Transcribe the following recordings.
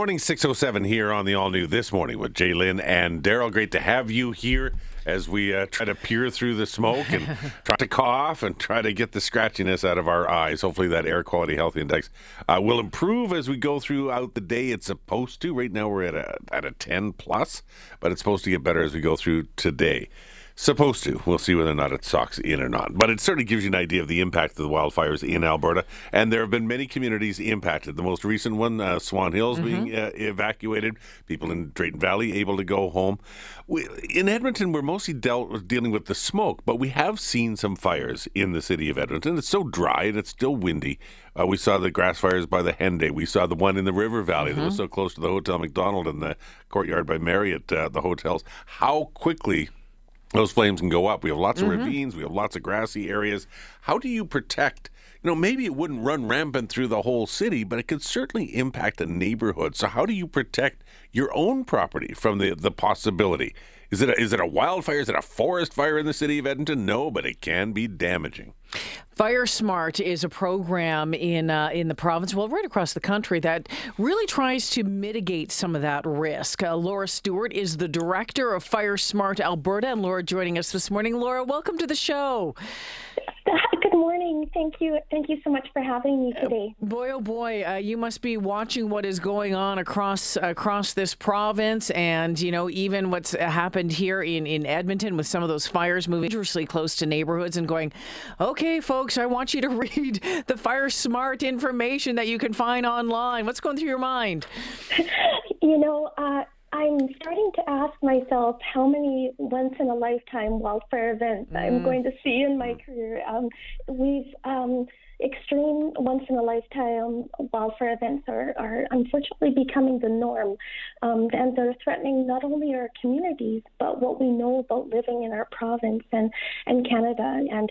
Morning 607 here on the All New This Morning with J'lyn and Daryl. Great to have you here as we uh, try to peer through the smoke and try to cough and try to get the scratchiness out of our eyes. Hopefully, that air quality health index uh, will improve as we go throughout the day. It's supposed to. Right now, we're at a, at a 10 plus, but it's supposed to get better as we go through today. Supposed to. We'll see whether or not it sucks in or not. But it certainly gives you an idea of the impact of the wildfires in Alberta. And there have been many communities impacted. The most recent one, uh, Swan Hills, mm-hmm. being uh, evacuated. People in Drayton Valley able to go home. We, in Edmonton, we're mostly dealt, dealing with the smoke, but we have seen some fires in the city of Edmonton. It's so dry and it's still windy. Uh, we saw the grass fires by the Henday. We saw the one in the River Valley mm-hmm. that was mm-hmm. so close to the Hotel Macdonald and the courtyard by Marriott, uh, the hotels. How quickly those flames can go up. We have lots mm-hmm. of ravines, we have lots of grassy areas. How do you protect? You know, maybe it wouldn't run rampant through the whole city, but it could certainly impact a neighborhood. So, how do you protect your own property from the, the possibility? Is it a, is it a wildfire? Is it a forest fire in the city of Edmonton? No, but it can be damaging. Fire Smart is a program in uh, in the province, well, right across the country, that really tries to mitigate some of that risk. Uh, Laura Stewart is the director of Fire Smart Alberta, and Laura joining us this morning. Laura, welcome to the show. Good morning. Thank you. Thank you so much for having me today. Uh, boy, oh boy, uh, you must be watching what is going on across across this province, and you know even what's happened here in in Edmonton with some of those fires moving dangerously close to neighborhoods, and going, okay, folks, I want you to read the Fire Smart information that you can find online. What's going through your mind? You know. Uh, I'm starting to ask myself how many once in a lifetime wildfire events mm. I'm going to see in my career. Um, we've um, extreme once in a lifetime wildfire events are, are unfortunately becoming the norm, um, and they're threatening not only our communities but what we know about living in our province and and Canada. And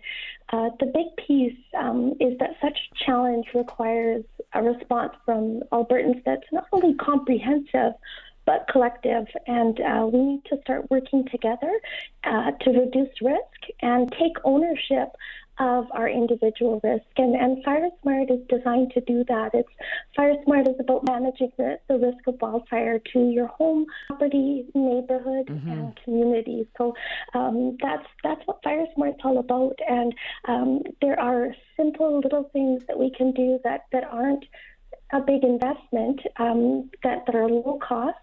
uh, the big piece um, is that such challenge requires a response from Albertans that's not only comprehensive but collective. And uh, we need to start working together uh, to reduce risk and take ownership of our individual risk. And, and FireSmart is designed to do that. It's FireSmart is about managing the, the risk of wildfire to your home, property, neighborhood, mm-hmm. and community. So um, that's that's what FireSmart's all about. And um, there are simple little things that we can do that that aren't a big investment um, that, that are low cost.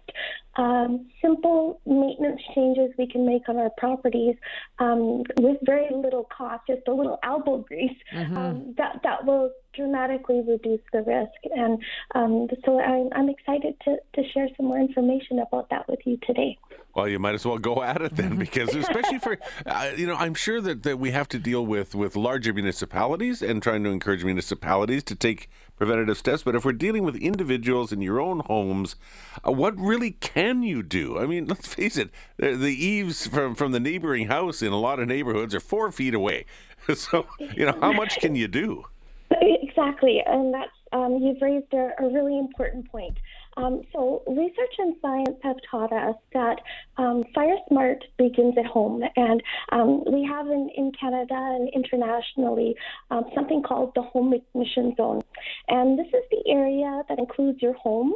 Um, simple maintenance changes we can make on our properties um, with very little cost, just a little elbow grease, mm-hmm. Um, that, that will dramatically reduce the risk. And um, so I'm, I'm excited to, to share some more information about that with you today. Well, you might as well go at it then, because especially for uh, you know, I'm sure that, that we have to deal with with larger municipalities and trying to encourage municipalities to take preventative steps. But if we're dealing with individuals in your own homes, uh, what really can you do? I mean, let's face it, the, the, eaves from from the neighboring house in a lot of neighborhoods are four feet away. so you know, how much can you do? Exactly, and that's um, you've raised a, a really important point. Um, so, research and science have taught us that um, Fire Smart begins at home. And um, we have in, in Canada and internationally um, something called the Home Ignition Zone. And this is the area that includes your home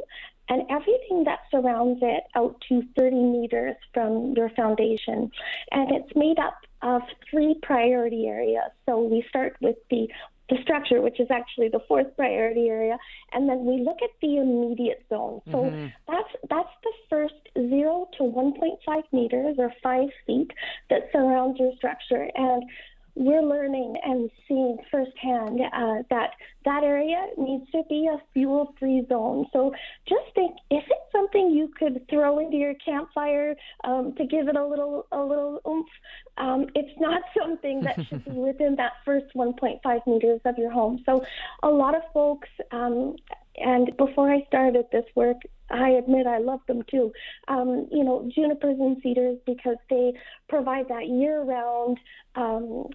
and everything that surrounds it out to 30 meters from your foundation. And it's made up of three priority areas. So we start with the the structure, which is actually the fourth priority area, and then we look at the immediate zone. So mm-hmm. that's that's the first zero to 1.5 meters or five feet that surrounds your structure, and we're learning and seeing firsthand uh, that that area needs to be a fuel free zone. So just think if it's something you could throw into your campfire um, to give it a little a little oomph, um, it's not something that should be within that first 1.5 meters of your home. So a lot of folks um, and before I started this work, I admit I love them too. Um, you know, junipers and cedars because they provide that year-round um,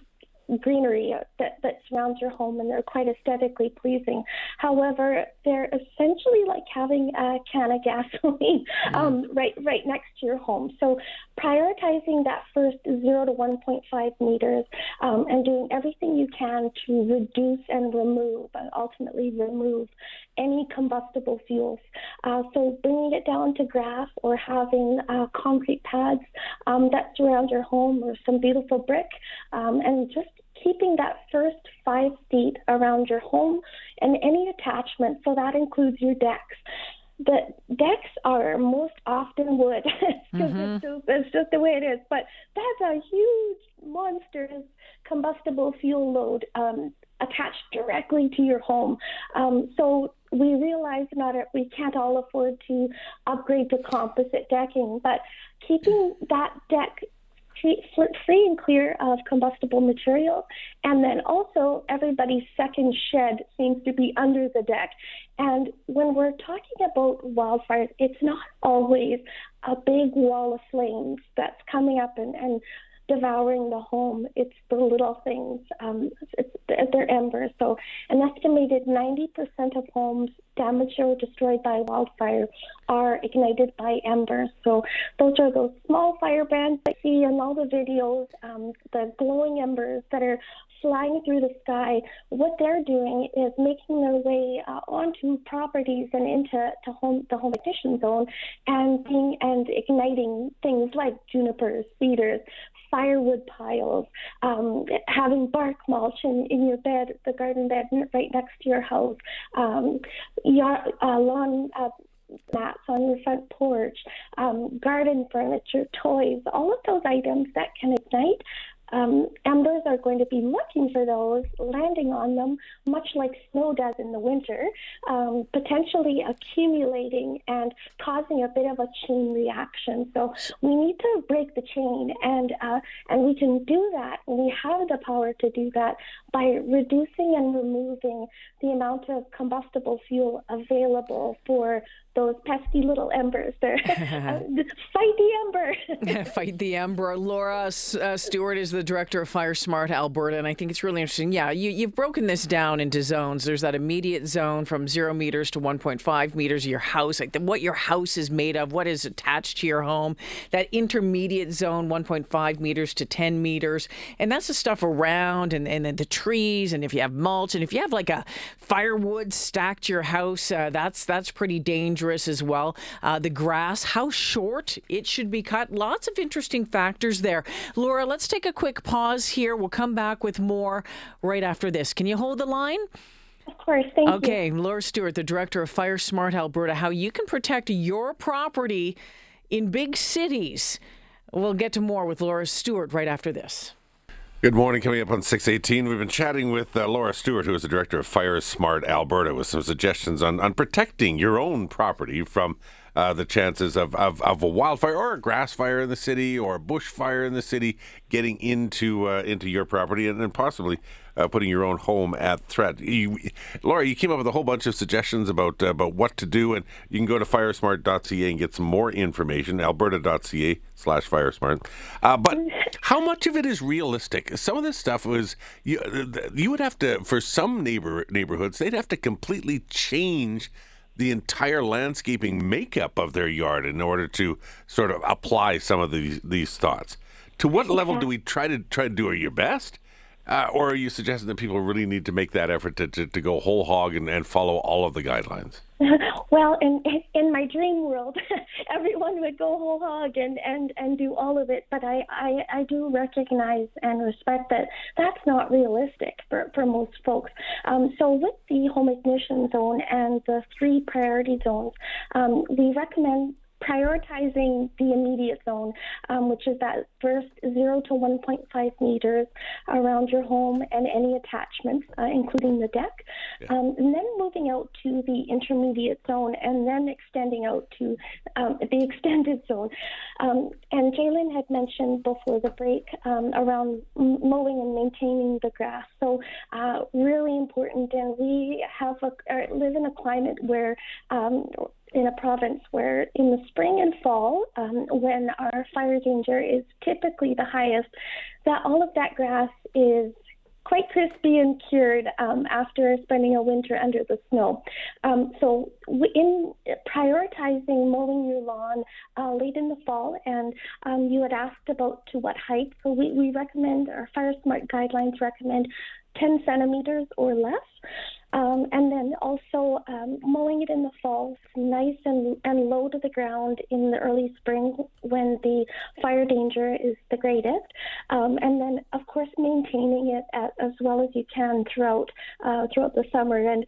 greenery that, that surrounds your home, and they're quite aesthetically pleasing. However, they're essentially like having a can of gasoline mm-hmm. um, right right next to your home. So, prioritizing that first zero to 1.5 meters um, and doing everything you can to reduce and remove, and ultimately remove any combustible fuels. Uh, so, bringing it down to grass or having uh, concrete pads um, that surround your home or some beautiful brick, um, and just keeping that first five feet around your home and any attachment. So that includes your decks. The decks are most often wood because mm-hmm. it's, just, it's just the way it is. But that's a huge, monstrous combustible fuel load um, attached directly to your home. Um, so we realize not we can't all afford to upgrade to composite decking, but keeping that deck free, free and clear of combustible material. And then also, everybody's second shed seems to be under the deck. And when we're talking about wildfires, it's not always a big wall of flames that's coming up and, and devouring the home. It's the little things. Um, it's, they're embers. So, an estimated 90% of homes damaged or destroyed by wildfire are ignited by embers. So, those are those small firebrands that you see in all the videos, um, the glowing embers that are flying through the sky. What they're doing is making their way uh, onto properties and into to home, the home ignition zone and being and igniting things like junipers, cedars, firewood piles, um, having bark mulch in, in your bed, the garden bed right next to your house, um, yard, uh, lawn uh, mats on your front porch, um, garden furniture, toys, all of those items that can ignite um, embers are going to be looking for those, landing on them, much like snow does in the winter, um, potentially accumulating and causing a bit of a chain reaction. So we need to break the chain, and uh, and we can do that. We have the power to do that by reducing and removing the amount of combustible fuel available for those pesky little embers. There, uh, fight the ember. fight the ember. Laura uh, Stewart is the director of Fire Smart Alberta, and I think it's really interesting. Yeah, you, you've broken this down into zones. There's that immediate zone from zero meters to 1.5 meters of your house, like the, what your house is made of, what is attached to your home. That intermediate zone, 1.5 meters to 10 meters, and that's the stuff around, and and the trees, and if you have mulch, and if you have like a firewood stacked to your house, uh, that's that's pretty dangerous dangerous as well. Uh, the grass, how short it should be cut. Lots of interesting factors there. Laura, let's take a quick pause here. We'll come back with more right after this. Can you hold the line? Of course, thank okay, you. Okay, Laura Stewart, the director of Fire Smart Alberta, how you can protect your property in big cities. We'll get to more with Laura Stewart right after this. Good morning. Coming up on 618, we've been chatting with uh, Laura Stewart, who is the director of Fire Smart Alberta, with some suggestions on, on protecting your own property from uh, the chances of, of, of, a wildfire or a grass fire in the city or a bushfire in the city getting into uh, into your property and, and possibly uh, putting your own home at threat. You, Laura, you came up with a whole bunch of suggestions about uh, about what to do, and you can go to firesmart.ca and get some more information. Alberta.ca slash firesmart. Uh, but how much of it is realistic? Some of this stuff was you. You would have to for some neighbor neighborhoods they'd have to completely change the entire landscaping makeup of their yard in order to sort of apply some of these these thoughts. To what level do we try to try to do your best? Uh, or are you suggesting that people really need to make that effort to, to, to go whole hog and, and follow all of the guidelines? well, in in my dream world, everyone would go whole hog and, and, and do all of it. But I, I, I do recognize and respect that that's not realistic for, for most folks. Um, so with the home ignition zone and the three priority zones, um, we recommend prioritizing the immediate zone, um, which is that first 0 to 1.5 meters around your home and any attachments, uh, including the deck, yeah. um, and then moving out to the intermediate zone and then extending out to um, the extended zone. Um, and J'lyn had mentioned before the break um, around mowing and maintaining the grass. So, uh, really important. And we have a, live in a climate where um, in a province where in the spring and fall, um, when our fire danger is typically the highest, that all of that grass is quite crispy and cured um, after spending a winter under the snow. Um, so, in prioritizing mowing your lawn uh, late in the fall, and um, you had asked about to what height, so we, we recommend, our Fire Smart guidelines recommend 10 centimeters or less. Um, and then also um, mowing it in the fall, nice and, and low to the ground in the early spring when the fire danger is the greatest. Um, and then, of course, maintaining it at, as well as you can throughout uh, throughout the summer. And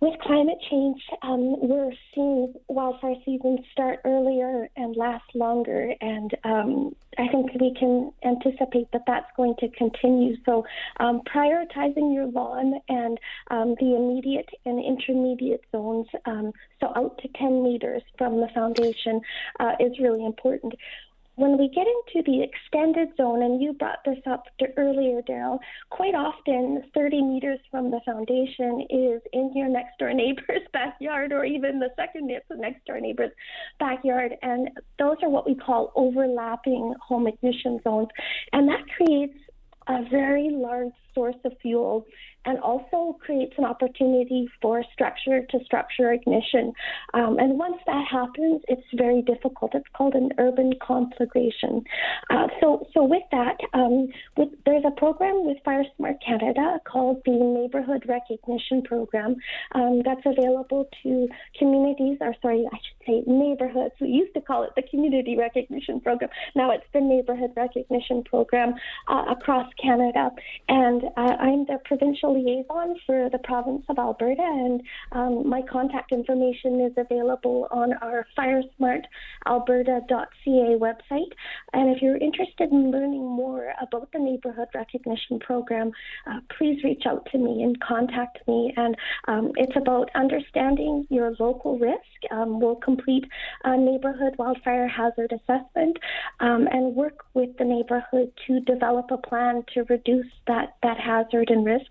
with climate change, um, we're seeing wildfire seasons start earlier and last longer, and um, I think we can anticipate that that's going to continue. So, um, prioritizing your lawn and um, the immediate and intermediate zones, um, so out to 10 meters from the foundation, uh, is really important when we get into the extended zone, and you brought this up earlier, Daryl, quite often 30 meters from the foundation is in your next door neighbor's backyard or even the second next door neighbor's backyard. And those are what we call overlapping home ignition zones. And that creates a very large source of fuel and also creates an opportunity for structure to structure ignition. Um, and once that happens, it's very difficult. It's called an urban conflagration. Uh, so, so with that, um, with, there's a program with Fire Smart Canada called the Neighborhood Recognition Program um, that's available to communities, or sorry, I should say neighborhoods. We used to call it the Community Recognition Program. Now it's the Neighborhood Recognition Program uh, across Canada. And uh, I'm the provincial liaison for the province of Alberta, and um, my contact information is available on our firesmartalberta.ca website. And if you're interested in learning more about the Neighborhood Recognition Program, uh, please reach out to me and contact me. And um, it's about understanding your local risk. Um, we'll complete a neighborhood wildfire hazard assessment um, and work with the neighborhood to develop a plan to reduce that, that hazard and risk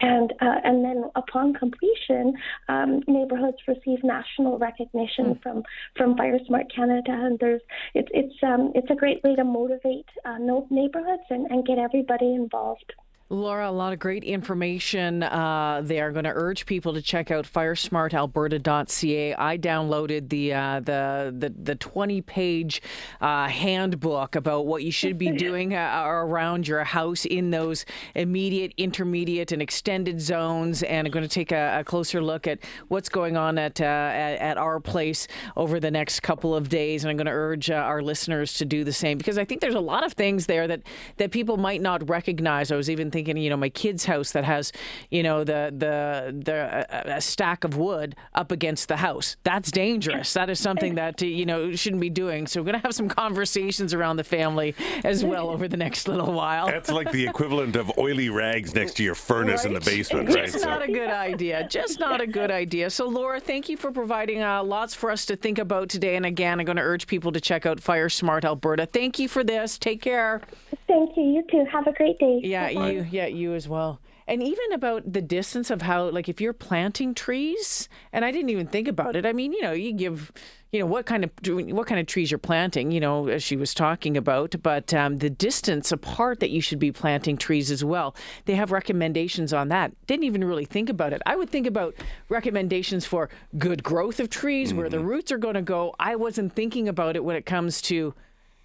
and uh, and then upon completion, um, neighborhoods receive national recognition mm. from from FireSmart Canada, and there's it's it's um, it's a great way to motivate uh, neighborhoods and, and get everybody involved. Laura, a lot of great information. Uh, they are going to urge people to check out firesmartalberta.ca. I downloaded the uh, the the the 20 page uh, handbook about what you should be doing uh, around your house in those immediate, intermediate, and extended zones. And I'm going to take a, a closer look at what's going on at, uh, at, at our place over the next couple of days. And I'm going to urge uh, our listeners to do the same because I think there's a lot of things there that that people might not recognize. I was even thinking thinking, you know, my kid's house that has, you know, the the the a stack of wood up against the house. That's dangerous. That is something that you know shouldn't be doing. So we're going to have some conversations around the family as well over the next little while. That's like the equivalent of oily rags next to your furnace right? in the basement, right? Just not so. a good idea. Just not a good idea. So Laura, thank you for providing uh, lots for us to think about today. And again, I'm going to urge people to check out Fire Smart Alberta. Thank you for this. Take care. Thank you. You too. Have a great day. Yeah, Bye. you yeah, you as well. And even about the distance of how, like, if you're planting trees, and I didn't even think about it. I mean, you know, you give, you know, what kind of what kind of trees you're planting. You know, as she was talking about, but um, the distance apart that you should be planting trees as well. They have recommendations on that. Didn't even really think about it. I would think about recommendations for good growth of trees, mm-hmm. where the mm-hmm. roots are going to go. I wasn't thinking about it when it comes to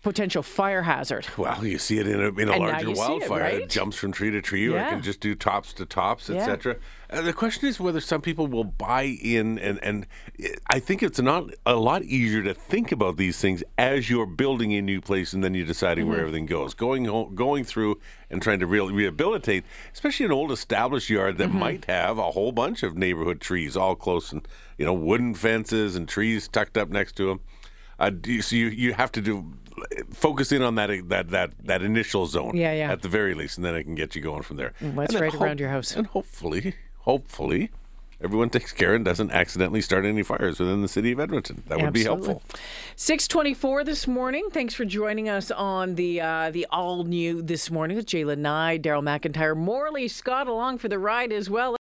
potential fire hazard. Well, you see it in a, in a larger wildfire. It, right? it, jumps from tree to tree, yeah. or it can just do tops to tops, etc. Uh, the question is whether some people will buy in, and, and I think it's not a lot easier to think about these things as you're building a new place and then you're deciding mm-hmm. where everything goes. Going going through and trying to re- rehabilitate, especially an old established yard that mm-hmm. might have a whole bunch of neighborhood trees all close and you know wooden fences and trees tucked up next to them. Uh, so you you have to do focus in on that that that that initial zone. Yeah, yeah. At the very least, and then it can get you going from there. Mm, that's right around your house. And hopefully, hopefully, everyone takes care and doesn't accidentally start any fires within the city of Edmonton. That would Absolutely. be helpful. 624 this morning. Thanks for joining us on the uh, the all new this morning with J'lyn Nye, Daryl McIntyre, Morley Scott along for the ride as well.